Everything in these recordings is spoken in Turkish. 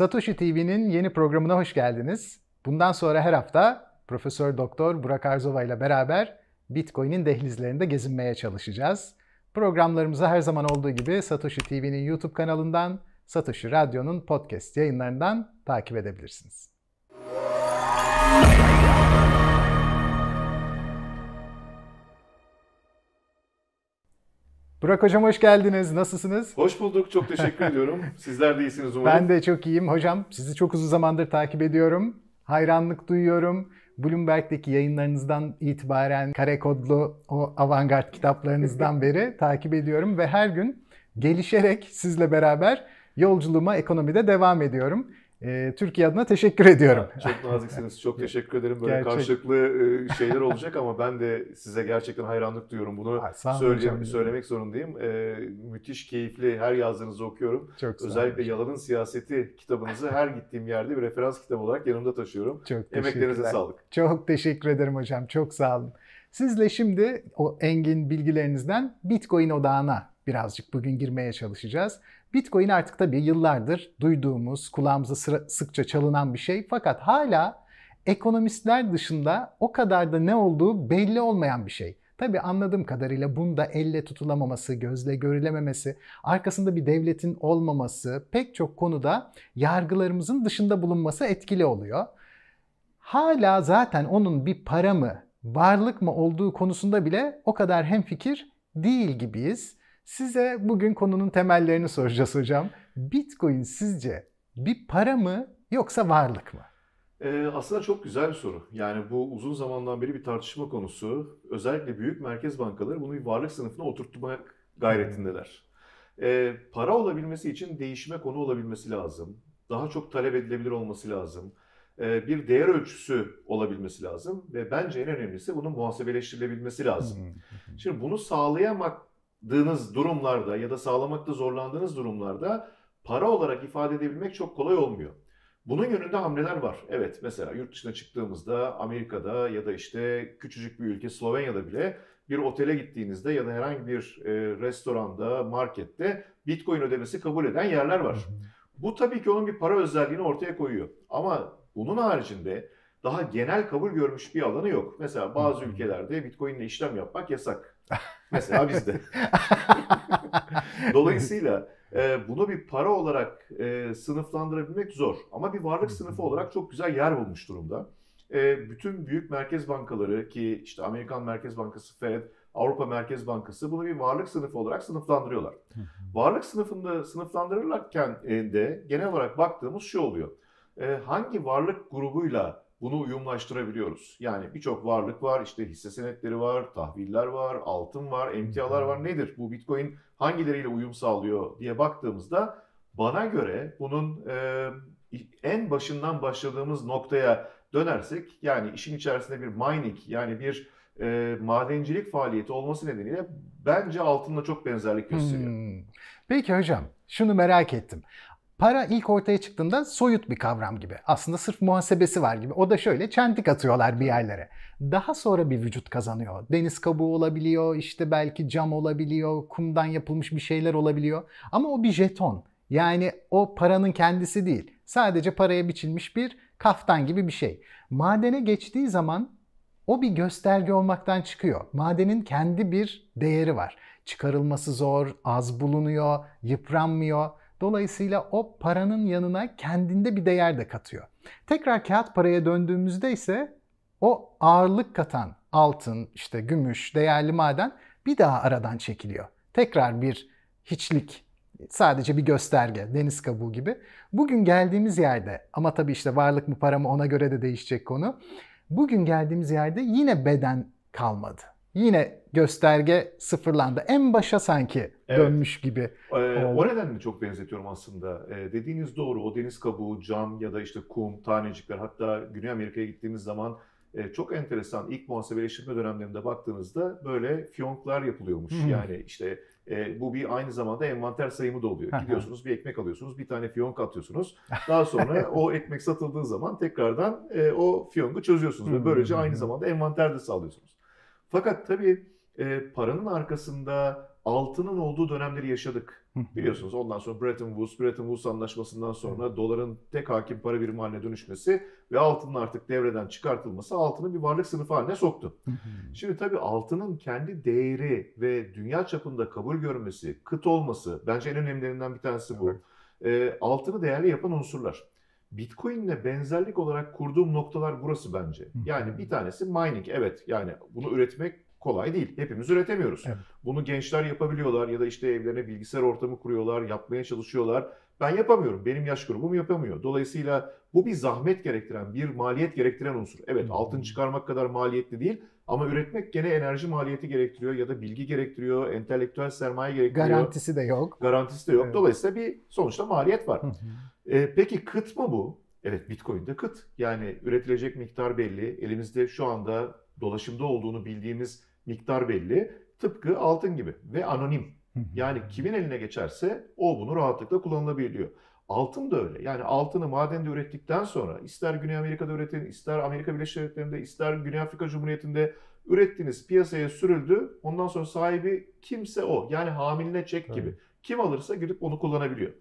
Satoshi TV'nin yeni programına hoş geldiniz. Bundan sonra her hafta Profesör Doktor Burak Arzova ile beraber Bitcoin'in dehlizlerinde gezinmeye çalışacağız. Programlarımızı her zaman olduğu gibi Satoshi TV'nin YouTube kanalından, Satoshi Radyo'nun podcast yayınlarından takip edebilirsiniz. Burak Hocam hoş geldiniz. Nasılsınız? Hoş bulduk. Çok teşekkür ediyorum. Sizler de iyisiniz umarım. Ben de çok iyiyim. Hocam sizi çok uzun zamandır takip ediyorum. Hayranlık duyuyorum. Bloomberg'deki yayınlarınızdan itibaren kare kodlu o avantgard kitaplarınızdan beri takip ediyorum ve her gün gelişerek sizle beraber yolculuğuma ekonomide devam ediyorum. E, Türkiye adına teşekkür ediyorum. Çok naziksiniz. Çok teşekkür ederim. Böyle Gerçek. karşılıklı e, şeyler olacak ama ben de size gerçekten hayranlık duyuyorum. Bunu söyle, söylemek zorundayım. E, müthiş keyifli her yazdığınızı okuyorum. Çok Özellikle Yalanın Siyaseti kitabınızı her gittiğim yerde bir referans kitabı olarak yanımda taşıyorum. Çok Emeklerinize sağlık. Çok teşekkür ederim hocam. Çok sağ olun. Sizle şimdi o engin bilgilerinizden Bitcoin odağına birazcık bugün girmeye çalışacağız. Bitcoin artık tabii yıllardır duyduğumuz, kulağımıza sıra, sıkça çalınan bir şey. Fakat hala ekonomistler dışında o kadar da ne olduğu belli olmayan bir şey. Tabii anladığım kadarıyla bunda elle tutulamaması, gözle görülememesi, arkasında bir devletin olmaması, pek çok konuda yargılarımızın dışında bulunması etkili oluyor. Hala zaten onun bir para mı, varlık mı olduğu konusunda bile o kadar hemfikir değil gibiyiz. Size bugün konunun temellerini soracağız hocam. Bitcoin sizce bir para mı yoksa varlık mı? Ee, aslında çok güzel bir soru. Yani bu uzun zamandan beri bir tartışma konusu. Özellikle büyük merkez bankaları bunu bir varlık sınıfına oturtmak gayretindeler. Ee, para olabilmesi için değişime konu olabilmesi lazım. Daha çok talep edilebilir olması lazım. Ee, bir değer ölçüsü olabilmesi lazım. Ve bence en önemlisi bunun muhasebeleştirilebilmesi lazım. Şimdi bunu sağlayamak dığınız durumlarda ya da sağlamakta zorlandığınız durumlarda para olarak ifade edebilmek çok kolay olmuyor. Bunun yönünde hamleler var. Evet mesela yurt dışına çıktığımızda Amerika'da ya da işte küçücük bir ülke Slovenya'da bile bir otele gittiğinizde ya da herhangi bir e, restoranda, markette Bitcoin ödemesi kabul eden yerler var. Bu tabii ki onun bir para özelliğini ortaya koyuyor. Ama bunun haricinde daha genel kabul görmüş bir alanı yok. Mesela bazı ülkelerde Bitcoin ile işlem yapmak yasak. Mesela bizde. Dolayısıyla e, bunu bir para olarak e, sınıflandırabilmek zor. Ama bir varlık sınıfı olarak çok güzel yer bulmuş durumda. E, bütün büyük merkez bankaları ki işte Amerikan Merkez Bankası Fed, Avrupa Merkez Bankası bunu bir varlık sınıfı olarak sınıflandırıyorlar. varlık sınıfında sınıflandırırken de genel olarak baktığımız şu oluyor. E, hangi varlık grubuyla bunu uyumlaştırabiliyoruz. Yani birçok varlık var, işte hisse senetleri var, tahviller var, altın var, emtialar var. Nedir? Bu Bitcoin hangileriyle uyum sağlıyor diye baktığımızda bana göre bunun e, en başından başladığımız noktaya dönersek yani işin içerisinde bir mining yani bir e, madencilik faaliyeti olması nedeniyle bence altınla çok benzerlik gösteriyor. Hmm. Peki hocam şunu merak ettim. Para ilk ortaya çıktığında soyut bir kavram gibi. Aslında sırf muhasebesi var gibi. O da şöyle çentik atıyorlar bir yerlere. Daha sonra bir vücut kazanıyor. Deniz kabuğu olabiliyor, işte belki cam olabiliyor, kumdan yapılmış bir şeyler olabiliyor. Ama o bir jeton. Yani o paranın kendisi değil. Sadece paraya biçilmiş bir kaftan gibi bir şey. Madene geçtiği zaman o bir gösterge olmaktan çıkıyor. Madenin kendi bir değeri var. Çıkarılması zor, az bulunuyor, yıpranmıyor. Dolayısıyla o paranın yanına kendinde bir değer de katıyor. Tekrar kağıt paraya döndüğümüzde ise o ağırlık katan altın, işte gümüş, değerli maden bir daha aradan çekiliyor. Tekrar bir hiçlik, sadece bir gösterge, deniz kabuğu gibi. Bugün geldiğimiz yerde ama tabii işte varlık mı para mı ona göre de değişecek konu. Bugün geldiğimiz yerde yine beden kalmadı yine gösterge sıfırlandı. En başa sanki evet. dönmüş gibi. Ee, o nedenle çok benzetiyorum aslında. Ee, dediğiniz doğru. O deniz kabuğu, cam ya da işte kum, tanecikler hatta Güney Amerika'ya gittiğimiz zaman e, çok enteresan ilk muhasebeleştirme dönemlerinde baktığınızda böyle fiyonklar yapılıyormuş. Hı-hı. Yani işte e, bu bir aynı zamanda envanter sayımı da oluyor. Gidiyorsunuz bir ekmek alıyorsunuz, bir tane fiyonk atıyorsunuz. Daha sonra o ekmek satıldığı zaman tekrardan e, o fiyonku çözüyorsunuz ve böylece aynı zamanda envanter de sağlıyorsunuz. Fakat tabii e, paranın arkasında altının olduğu dönemleri yaşadık. Biliyorsunuz ondan sonra Bretton Woods, Bretton Woods anlaşmasından sonra doların tek hakim para birimi haline dönüşmesi ve altının artık devreden çıkartılması altını bir varlık sınıfı haline soktu. Şimdi tabii altının kendi değeri ve dünya çapında kabul görmesi, kıt olması bence en önemlilerinden bir tanesi bu. E, altını değerli yapan unsurlar. Bitcoin'le benzerlik olarak kurduğum noktalar burası bence. Yani bir tanesi mining. Evet yani bunu üretmek kolay değil. Hepimiz üretemiyoruz. Evet. Bunu gençler yapabiliyorlar ya da işte evlerine bilgisayar ortamı kuruyorlar, yapmaya çalışıyorlar. Ben yapamıyorum. Benim yaş grubum yapamıyor. Dolayısıyla bu bir zahmet gerektiren, bir maliyet gerektiren unsur. Evet Hmm. altın çıkarmak kadar maliyetli değil ama üretmek gene enerji maliyeti gerektiriyor ya da bilgi gerektiriyor, entelektüel sermaye gerektiriyor. Garantisi de yok. Garantisi de yok. Evet. Dolayısıyla bir sonuçta maliyet var. E, peki kıt mı bu? Evet Bitcoin'de kıt. Yani üretilecek miktar belli. Elimizde şu anda dolaşımda olduğunu bildiğimiz miktar belli. Tıpkı altın gibi ve anonim. Yani kimin eline geçerse o bunu rahatlıkla kullanılabiliyor. Altın da öyle. Yani altını madende ürettikten sonra ister Güney Amerika'da üretin, ister Amerika Birleşik Devletleri'nde, ister Güney Afrika Cumhuriyeti'nde ürettiniz, piyasaya sürüldü. Ondan sonra sahibi kimse o. Yani hamiline çek gibi. Kim alırsa gidip onu kullanabiliyor.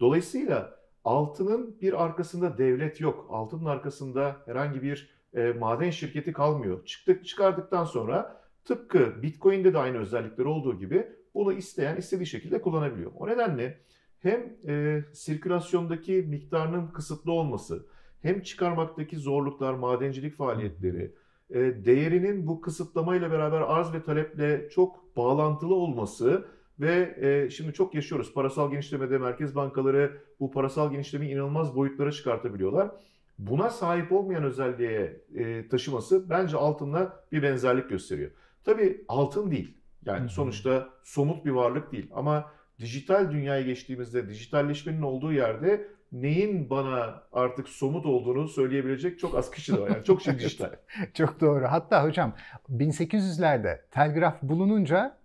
Dolayısıyla altının bir arkasında devlet yok. Altının arkasında herhangi bir e, maden şirketi kalmıyor. Çıktık çıkardıktan sonra tıpkı Bitcoin'de de aynı özellikler olduğu gibi bunu isteyen istediği şekilde kullanabiliyor. O nedenle hem e, sirkülasyondaki miktarının kısıtlı olması, hem çıkarmaktaki zorluklar, madencilik faaliyetleri, e, değerinin bu kısıtlamayla beraber arz ve taleple çok bağlantılı olması ve e, şimdi çok yaşıyoruz. Parasal genişlemede merkez bankaları bu parasal genişlemeyi inanılmaz boyutlara çıkartabiliyorlar. Buna sahip olmayan özelliğe e, taşıması bence altınla bir benzerlik gösteriyor. Tabii altın değil. Yani hı. sonuçta somut bir varlık değil. Ama dijital dünyaya geçtiğimizde, dijitalleşmenin olduğu yerde neyin bana artık somut olduğunu söyleyebilecek çok az kişi de var. Yani çok şey dijital. Çok doğru. Hatta hocam 1800'lerde telgraf bulununca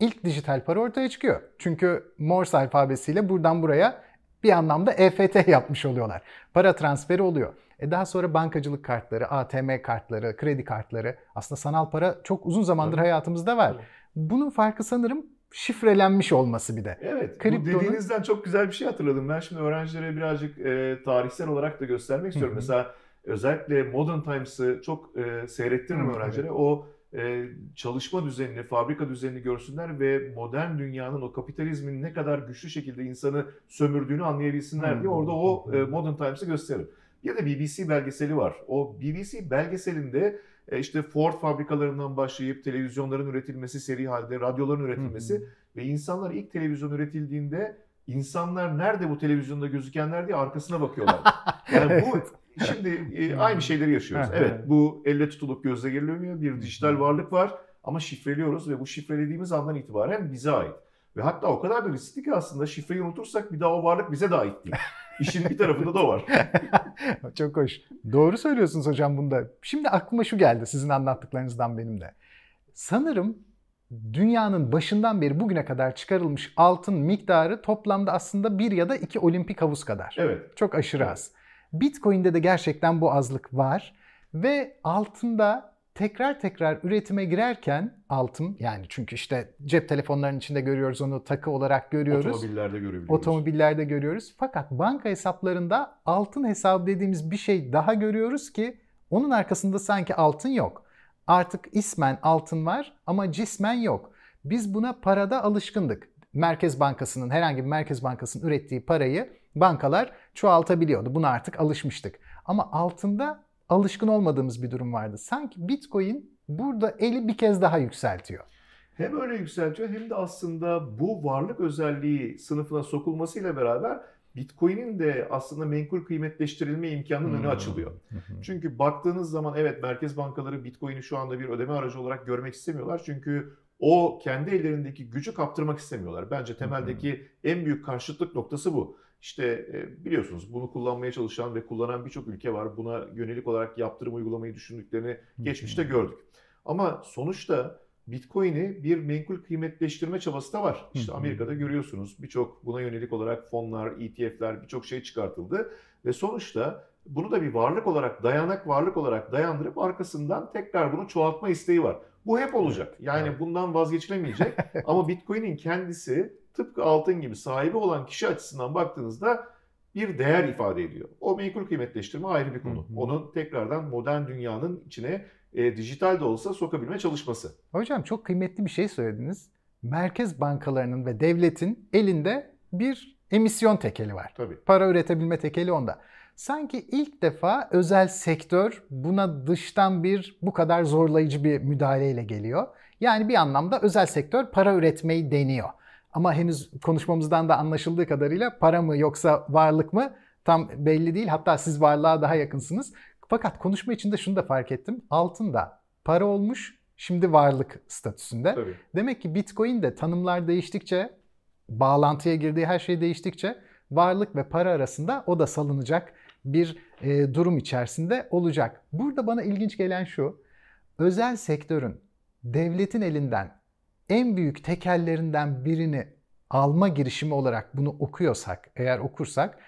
ilk dijital para ortaya çıkıyor. Çünkü Morse alfabesiyle buradan buraya bir anlamda EFT yapmış oluyorlar. Para transferi oluyor. E daha sonra bankacılık kartları, ATM kartları, kredi kartları aslında sanal para çok uzun zamandır Tabii. hayatımızda var. Tabii. Bunun farkı sanırım şifrelenmiş olması bir de. Evet, Kriptonun- bu dediğinizden çok güzel bir şey hatırladım. Ben şimdi öğrencilere birazcık e, tarihsel olarak da göstermek istiyorum. Hı hı. Mesela özellikle Modern Times'ı çok e, seyrettiririm öğrencilere. O çalışma düzenini, fabrika düzenini görsünler ve modern dünyanın o kapitalizmin ne kadar güçlü şekilde insanı sömürdüğünü anlayabilsinler diye orada o hı, e. Modern Times'ı gösteririm. Bir de BBC belgeseli var. O BBC belgeselinde e, işte Ford fabrikalarından başlayıp televizyonların üretilmesi seri halde, radyoların üretilmesi ve insanlar ilk televizyon üretildiğinde insanlar nerede bu televizyonda gözükenler diye arkasına bakıyorlar. Yani bu şimdi e, aynı şeyleri yaşıyoruz. Evet evet. bu elle tutulup gözle görülmüyor bir dijital varlık var ama şifreliyoruz ve bu şifrelediğimiz andan itibaren bize ait. Ve hatta o kadar da riskli ki aslında şifreyi unutursak bir daha o varlık bize de ait değil. İşin bir tarafında da o var. Çok hoş. Doğru söylüyorsunuz hocam bunda. Şimdi aklıma şu geldi sizin anlattıklarınızdan benim de. Sanırım dünyanın başından beri bugüne kadar çıkarılmış altın miktarı toplamda aslında bir ya da iki olimpik havuz kadar. Evet. Çok aşırı Evet. az. Bitcoin'de de gerçekten bu azlık var ve altında tekrar tekrar üretime girerken altın yani çünkü işte cep telefonlarının içinde görüyoruz onu takı olarak görüyoruz. Otomobillerde görebiliyoruz. Otomobillerde görüyoruz. Fakat banka hesaplarında altın hesabı dediğimiz bir şey daha görüyoruz ki onun arkasında sanki altın yok. Artık ismen altın var ama cismen yok. Biz buna parada alışkındık. Merkez Bankası'nın herhangi bir merkez bankasının ürettiği parayı bankalar çoğaltabiliyordu. Buna artık alışmıştık. Ama altında alışkın olmadığımız bir durum vardı. Sanki Bitcoin burada eli bir kez daha yükseltiyor. Hem öyle yükseltiyor hem de aslında bu varlık özelliği sınıfına sokulmasıyla beraber Bitcoin'in de aslında menkul kıymetleştirilme imkanının önü Hmm. açılıyor. Çünkü baktığınız zaman evet merkez bankaları Bitcoin'i şu anda bir ödeme aracı olarak görmek istemiyorlar. Çünkü o kendi ellerindeki gücü kaptırmak istemiyorlar. Bence temeldeki en büyük karşıtlık noktası bu. İşte e, biliyorsunuz bunu kullanmaya çalışan ve kullanan birçok ülke var. Buna yönelik olarak yaptırım uygulamayı düşündüklerini geçmişte gördük. Ama sonuçta Bitcoin'i bir menkul kıymetleştirme çabası da var. İşte. Amerika'da görüyorsunuz birçok buna yönelik olarak fonlar, ETF'ler birçok şey çıkartıldı. Ve sonuçta bunu da bir varlık olarak, dayanak varlık olarak dayandırıp arkasından tekrar bunu çoğaltma isteği var. Bu hep olacak. Yani bundan vazgeçilemeyecek. Ama Bitcoin'in kendisi tıpkı altın gibi sahibi olan kişi açısından baktığınızda bir değer ifade ediyor. O menkul kıymetleştirme ayrı bir konu. Hı hı. Onun tekrardan modern dünyanın içine e, dijital de olsa sokabilme çalışması. Hocam çok kıymetli bir şey söylediniz. Merkez bankalarının ve devletin elinde bir emisyon tekeli var. Tabii. Para üretebilme tekeli onda. Sanki ilk defa özel sektör buna dıştan bir bu kadar zorlayıcı bir müdahaleyle geliyor. Yani bir anlamda özel sektör para üretmeyi deniyor. Ama henüz konuşmamızdan da anlaşıldığı kadarıyla para mı yoksa varlık mı tam belli değil. Hatta siz varlığa daha yakınsınız. Fakat konuşma içinde şunu da fark ettim. Altın da para olmuş, şimdi varlık statüsünde. Tabii. Demek ki Bitcoin de tanımlar değiştikçe, bağlantıya girdiği her şey değiştikçe varlık ve para arasında o da salınacak bir e, durum içerisinde olacak. Burada bana ilginç gelen şu. Özel sektörün devletin elinden en büyük tekerlerinden birini alma girişimi olarak bunu okuyorsak, eğer okursak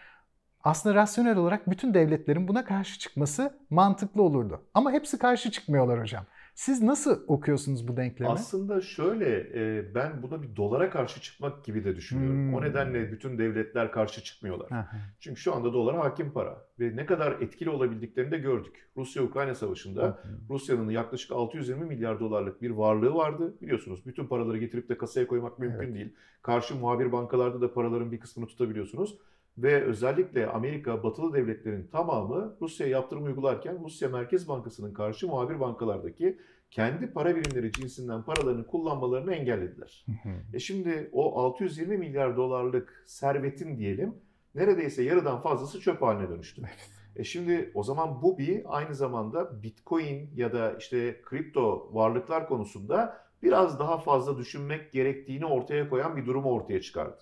aslında rasyonel olarak bütün devletlerin buna karşı çıkması mantıklı olurdu. Ama hepsi karşı çıkmıyorlar hocam. Siz nasıl okuyorsunuz bu denklemi? Aslında şöyle e, ben buna bir dolara karşı çıkmak gibi de düşünüyorum. Hmm. O nedenle bütün devletler karşı çıkmıyorlar. Aha. Çünkü şu anda dolar hakim para ve ne kadar etkili olabildiklerini de gördük. Rusya-Ukrayna savaşında Rusya'nın yaklaşık 620 milyar dolarlık bir varlığı vardı. Biliyorsunuz bütün paraları getirip de kasaya koymak mümkün Evet. değil. Karşı muhabir bankalarda da paraların bir kısmını tutabiliyorsunuz. Ve özellikle Amerika, batılı devletlerin tamamı Rusya'ya yaptırım uygularken Rusya Merkez Bankası'nın karşı muhabir bankalardaki kendi para birimleri cinsinden paralarını kullanmalarını engellediler. E şimdi o 620 milyar dolarlık servetin diyelim neredeyse yarıdan fazlası çöp haline dönüştü. E şimdi o zaman bu bir aynı zamanda Bitcoin ya da işte kripto varlıklar konusunda biraz daha fazla düşünmek gerektiğini ortaya koyan bir durumu ortaya çıkardı.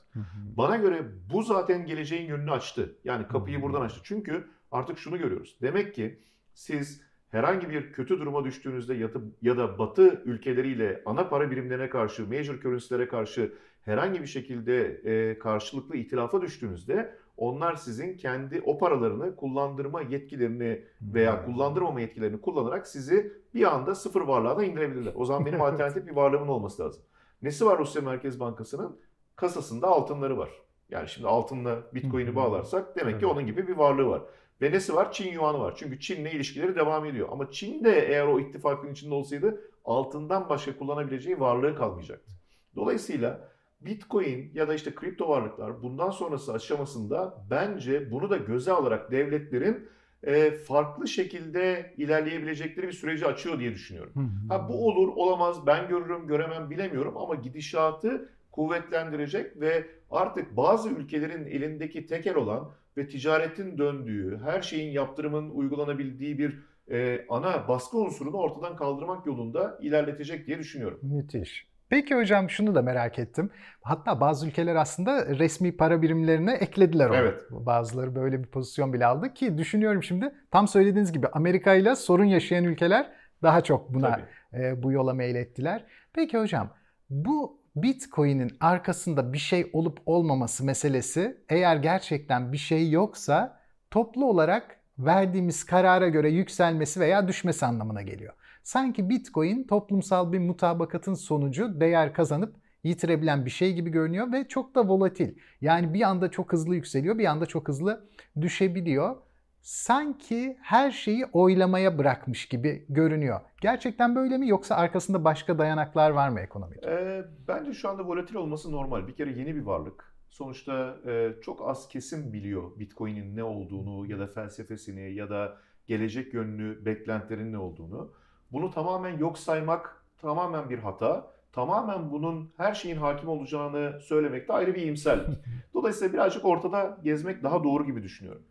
Bana göre bu zaten geleceğin yönünü açtı. Yani kapıyı Hı hı. buradan açtı. Çünkü artık şunu görüyoruz. Demek ki siz herhangi bir kötü duruma düştüğünüzde ya da, ya da batı ülkeleriyle ana para birimlerine karşı, major currency'lere karşı herhangi bir şekilde e, karşılıklı itilafa düştüğünüzde onlar sizin kendi o paralarını kullandırma yetkilerini veya kullandırmama yetkilerini kullanarak sizi bir anda sıfır varlığa da indirebilirler. O zaman benim alternatif bir varlığımın olması lazım. Nesi var Rusya Merkez Bankası'nın? Kasasında altınları var. Yani şimdi altınla Bitcoin'i hı. bağlarsak demek ki onun gibi bir varlığı var. Ve nesi var? Çin Yuan'ı var. Çünkü Çin'le ilişkileri devam ediyor. Ama Çin de eğer o ittifakın içinde olsaydı altından başka kullanabileceği varlığı kalmayacaktı. Dolayısıyla Bitcoin ya da işte kripto varlıklar bundan sonrası aşamasında bence bunu da göze alarak devletlerin e, farklı şekilde ilerleyebilecekleri bir süreci açıyor diye düşünüyorum. Ha bu olur, olamaz, ben görürüm, göremem bilemiyorum ama gidişatı kuvvetlendirecek ve artık bazı ülkelerin elindeki tekel olan ve ticaretin döndüğü, her şeyin yaptırımın uygulanabildiği bir e, ana baskı unsurunu ortadan kaldırmak yolunda ilerletecek diye düşünüyorum. Müthiş. Peki hocam şunu da merak ettim. Hatta bazı ülkeler aslında resmi para birimlerine eklediler onu. Evet. Bazıları böyle bir pozisyon bile aldı ki düşünüyorum şimdi tam söylediğiniz gibi Amerika ile sorun yaşayan ülkeler daha çok buna e, bu yola meylettiler. Peki hocam bu Bitcoin'in arkasında bir şey olup olmaması meselesi eğer gerçekten bir şey yoksa toplu olarak verdiğimiz karara göre yükselmesi veya düşmesi anlamına geliyor. Sanki Bitcoin toplumsal bir mutabakatın sonucu değer kazanıp yitirebilen bir şey gibi görünüyor ve çok da volatil. Yani bir anda çok hızlı yükseliyor, bir anda çok hızlı düşebiliyor. Sanki her şeyi oylamaya bırakmış gibi görünüyor. Gerçekten böyle mi yoksa arkasında başka dayanaklar var mı ekonomik? E, bence şu anda volatil olması normal. Bir kere yeni bir varlık. Sonuçta e, çok az kesim biliyor Bitcoin'in ne olduğunu ya da felsefesini ya da gelecek yönlü beklentilerin ne olduğunu. Bunu tamamen yok saymak tamamen bir hata. Tamamen bunun her şeyin hakim olacağını söylemek de ayrı bir iyimserlik. Dolayısıyla birazcık ortada gezmek daha doğru gibi düşünüyorum.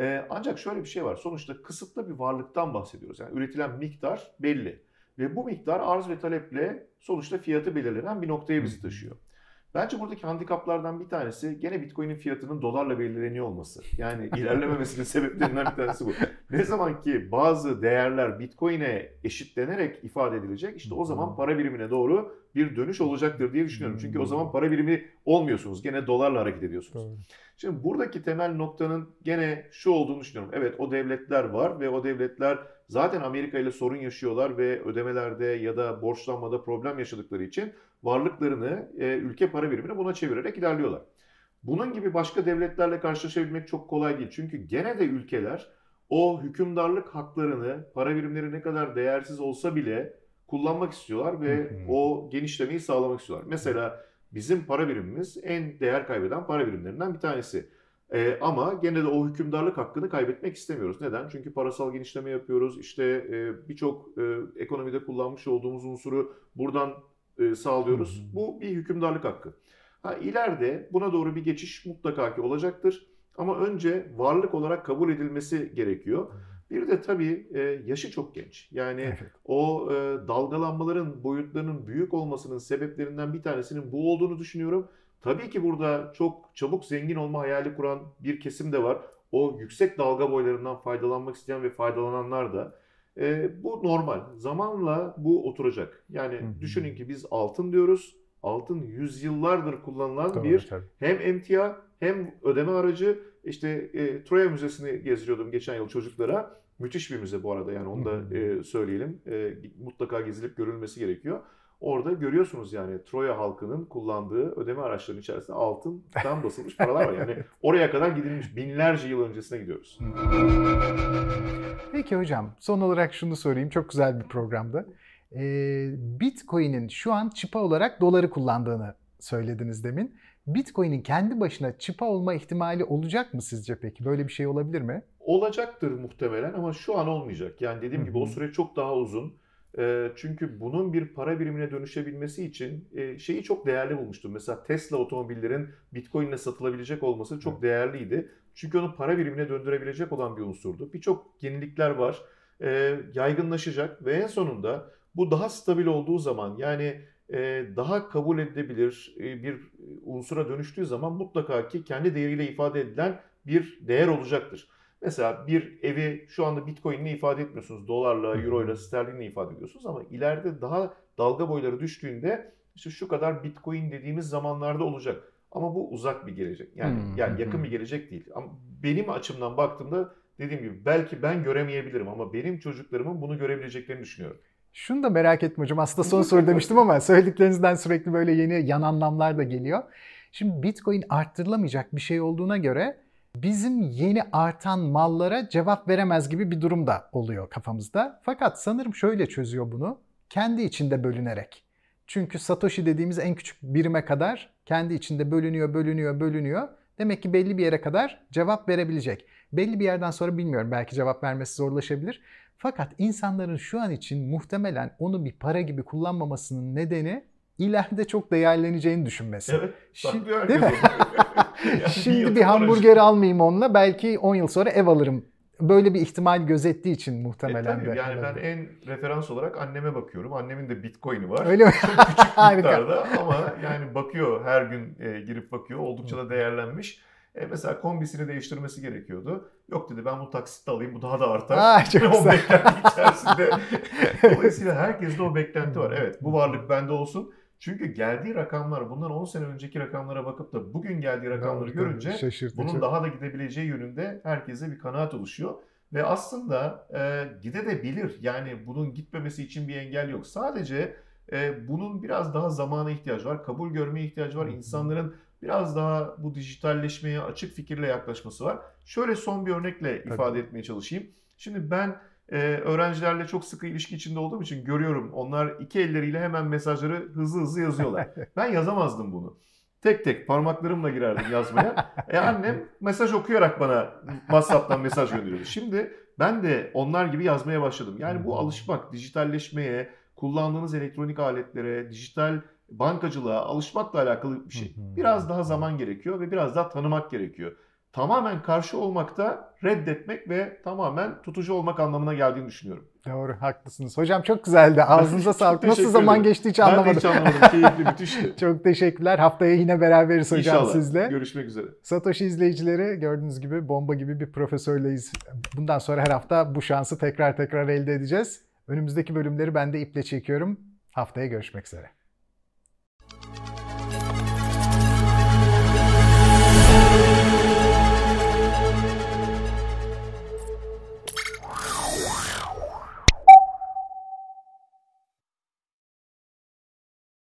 Ee, ancak şöyle bir şey var. Sonuçta kısıtlı bir varlıktan bahsediyoruz. Yani üretilen miktar belli. Ve bu miktar arz ve taleple sonuçta fiyatı belirlenen bir noktaya bizi taşıyor. Bence buradaki handikaplardan bir tanesi gene Bitcoin'in fiyatının dolarla belirleniyor olması. Yani ilerlememesinin sebeplerinden bir tanesi bu. Ne zaman ki bazı değerler Bitcoin'e eşitlenerek ifade edilecek işte o zaman para birimine doğru bir dönüş olacaktır diye düşünüyorum. Çünkü o zaman para birimi olmuyorsunuz. Gene dolarla hareket ediyorsunuz. Şimdi buradaki temel noktanın gene şu olduğunu düşünüyorum. Evet o devletler var ve o devletler zaten Amerika ile sorun yaşıyorlar ve ödemelerde ya da borçlanmada problem yaşadıkları için varlıklarını e, ülke para birimine buna çevirerek ilerliyorlar. Bunun gibi başka devletlerle karşılaşabilmek çok kolay değil. Çünkü gene de ülkeler o hükümdarlık haklarını para birimleri ne kadar değersiz olsa bile kullanmak istiyorlar ve o genişlemeyi sağlamak istiyorlar. Mesela bizim para birimimiz en değer kaybeden para birimlerinden bir tanesi. Ee, ama gene de o hükümdarlık hakkını kaybetmek istemiyoruz. Neden? Çünkü parasal genişleme yapıyoruz. İşte e, birçok e, ekonomide kullanmış olduğumuz unsuru buradan e, sağlıyoruz. Hı hı. Bu bir hükümdarlık hakkı. Ha, ileride buna doğru bir geçiş mutlaka ki olacaktır. Ama önce varlık olarak kabul edilmesi gerekiyor. Bir de tabii e, yaşı çok genç. Yani Evet. o e, dalgalanmaların boyutlarının büyük olmasının sebeplerinden bir tanesinin bu olduğunu düşünüyorum. Tabii ki burada çok çabuk zengin olma hayali kuran bir kesim de var. O yüksek dalga boylarından faydalanmak isteyen ve faydalananlar da. E, bu normal. Zamanla bu oturacak. Yani Hı hı. düşünün ki biz altın diyoruz. Altın yüzyıllardır kullanılan Doğru, bir tabii. hem emtia hem ödeme aracı. İşte e, Troya Müzesi'ni gezdiriyordum geçen yıl çocuklara. Müthiş bir müze bu arada yani onu da e, söyleyelim. E, mutlaka gezilip görülmesi gerekiyor. Orada görüyorsunuz yani Troya halkının kullandığı ödeme araçlarının içerisinde altından basılmış paralar var. Yani oraya kadar gidilmiş binlerce yıl öncesine gidiyoruz. Peki hocam son olarak şunu sorayım. Çok güzel bir programdı. Ee, Bitcoin'in şu an çıpa olarak doları kullandığını söylediniz demin. Bitcoin'in kendi başına çıpa olma ihtimali olacak mı sizce peki? Böyle bir şey olabilir mi? Olacaktır muhtemelen ama şu an olmayacak. Yani dediğim Hı gibi o süre çok daha uzun. Çünkü bunun bir para birimine dönüşebilmesi için şeyi çok değerli bulmuştum. Mesela Tesla otomobillerin Bitcoin ile satılabilecek olması çok değerliydi. Çünkü onu para birimine döndürebilecek olan bir unsurdu. Birçok yenilikler var. Yaygınlaşacak ve en sonunda bu daha stabil olduğu zaman yani daha kabul edilebilir bir unsura dönüştüğü zaman mutlaka ki kendi değeriyle ifade edilen bir değer olacaktır. Mesela bir evi şu anda Bitcoin ile ifade etmiyorsunuz. Dolarla, Hı hı. Euro ile, sterlinle ifade ediyorsunuz ama ileride daha dalga boyları düştüğünde işte şu kadar Bitcoin dediğimiz zamanlarda olacak. Ama bu uzak bir gelecek. Yani Hı yani yakın bir gelecek değil. Ama benim açımdan baktığımda dediğim gibi belki ben göremeyebilirim ama benim çocuklarımın bunu görebileceklerini düşünüyorum. Şunu da merak etme hocam. Aslında son soru demiştim ama söylediklerinizden sürekli böyle yeni yan anlamlar da geliyor. Şimdi Bitcoin arttırılamayacak bir şey olduğuna göre bizim yeni artan mallara cevap veremez gibi bir durum da oluyor kafamızda. Fakat sanırım şöyle çözüyor bunu. Kendi içinde bölünerek. Çünkü Satoshi dediğimiz en küçük birime kadar kendi içinde bölünüyor, bölünüyor, bölünüyor. Demek ki belli bir yere kadar cevap verebilecek. Belli bir yerden sonra bilmiyorum belki cevap vermesi zorlaşabilir. Fakat insanların şu an için muhtemelen onu bir para gibi kullanmamasının nedeni ileride çok değerleneceğini düşünmesi. Evet. Şimdi- değil mi? Yani Şimdi bir aracı. hamburger almayayım onunla belki 10 yıl sonra ev alırım. Böyle bir ihtimal gözettiği için E muhtemelen tabii, de. yani ben en referans olarak anneme bakıyorum. Annemin de Bitcoin'i var. Öyle mi? Harika. miktarda ama yani bakıyor her gün e, girip bakıyor. Oldukça da değerlenmiş. E, mesela kombisini değiştirmesi gerekiyordu. Yok dedi ben bu taksitle alayım bu daha da artar. Aa, çok o güzel. beklenti içerisinde. Dolayısıyla herkeste o beklenti var. Evet bu varlık bende olsun. Çünkü geldiği rakamlar bundan 10 sene önceki rakamlara bakıp da bugün geldiği rakamları Tabii, görünce şaşırtıcı. bunun daha da gidebileceği yönünde herkese bir kanaat oluşuyor. Ve aslında e, gidebilir. Yani bunun gitmemesi için bir engel yok. Sadece e, bunun biraz daha zamana ihtiyacı var. Kabul görmeye ihtiyacı var. İnsanların biraz daha bu dijitalleşmeye açık fikirle yaklaşması var. Şöyle son bir örnekle Tabii. ifade etmeye çalışayım. Şimdi ben e, öğrencilerle çok sıkı ilişki içinde olduğum için görüyorum. Onlar iki elleriyle hemen mesajları hızlı hızlı yazıyorlar. ben yazamazdım bunu. Tek tek parmaklarımla girerdim yazmaya. E annem mesaj okuyarak bana WhatsApp'tan mesaj gönderiyordu. Şimdi ben de onlar gibi yazmaya başladım. Yani bu alışmak, dijitalleşmeye, kullandığınız elektronik aletlere, dijital bankacılığa alışmakla alakalı bir şey. Hı. Biraz daha zaman gerekiyor ve biraz daha tanımak gerekiyor. Tamamen karşı olmak da reddetmek ve tamamen tutucu olmak anlamına geldiğini düşünüyorum. Doğru haklısınız. Hocam çok güzeldi. Ağzınıza sağlık. Nasıl zaman geçti hiç Ben de anlamadım. hiç anlamadım. Keyifli, müthişti. Çok teşekkürler. Haftaya yine beraberiz hocam İnşallah. sizle. Görüşmek üzere. Satoshi izleyicileri gördüğünüz gibi bomba gibi bir profesörleyiz. Bundan sonra her hafta bu şansı tekrar tekrar elde edeceğiz. Önümüzdeki bölümleri ben de iple çekiyorum. Haftaya görüşmek üzere.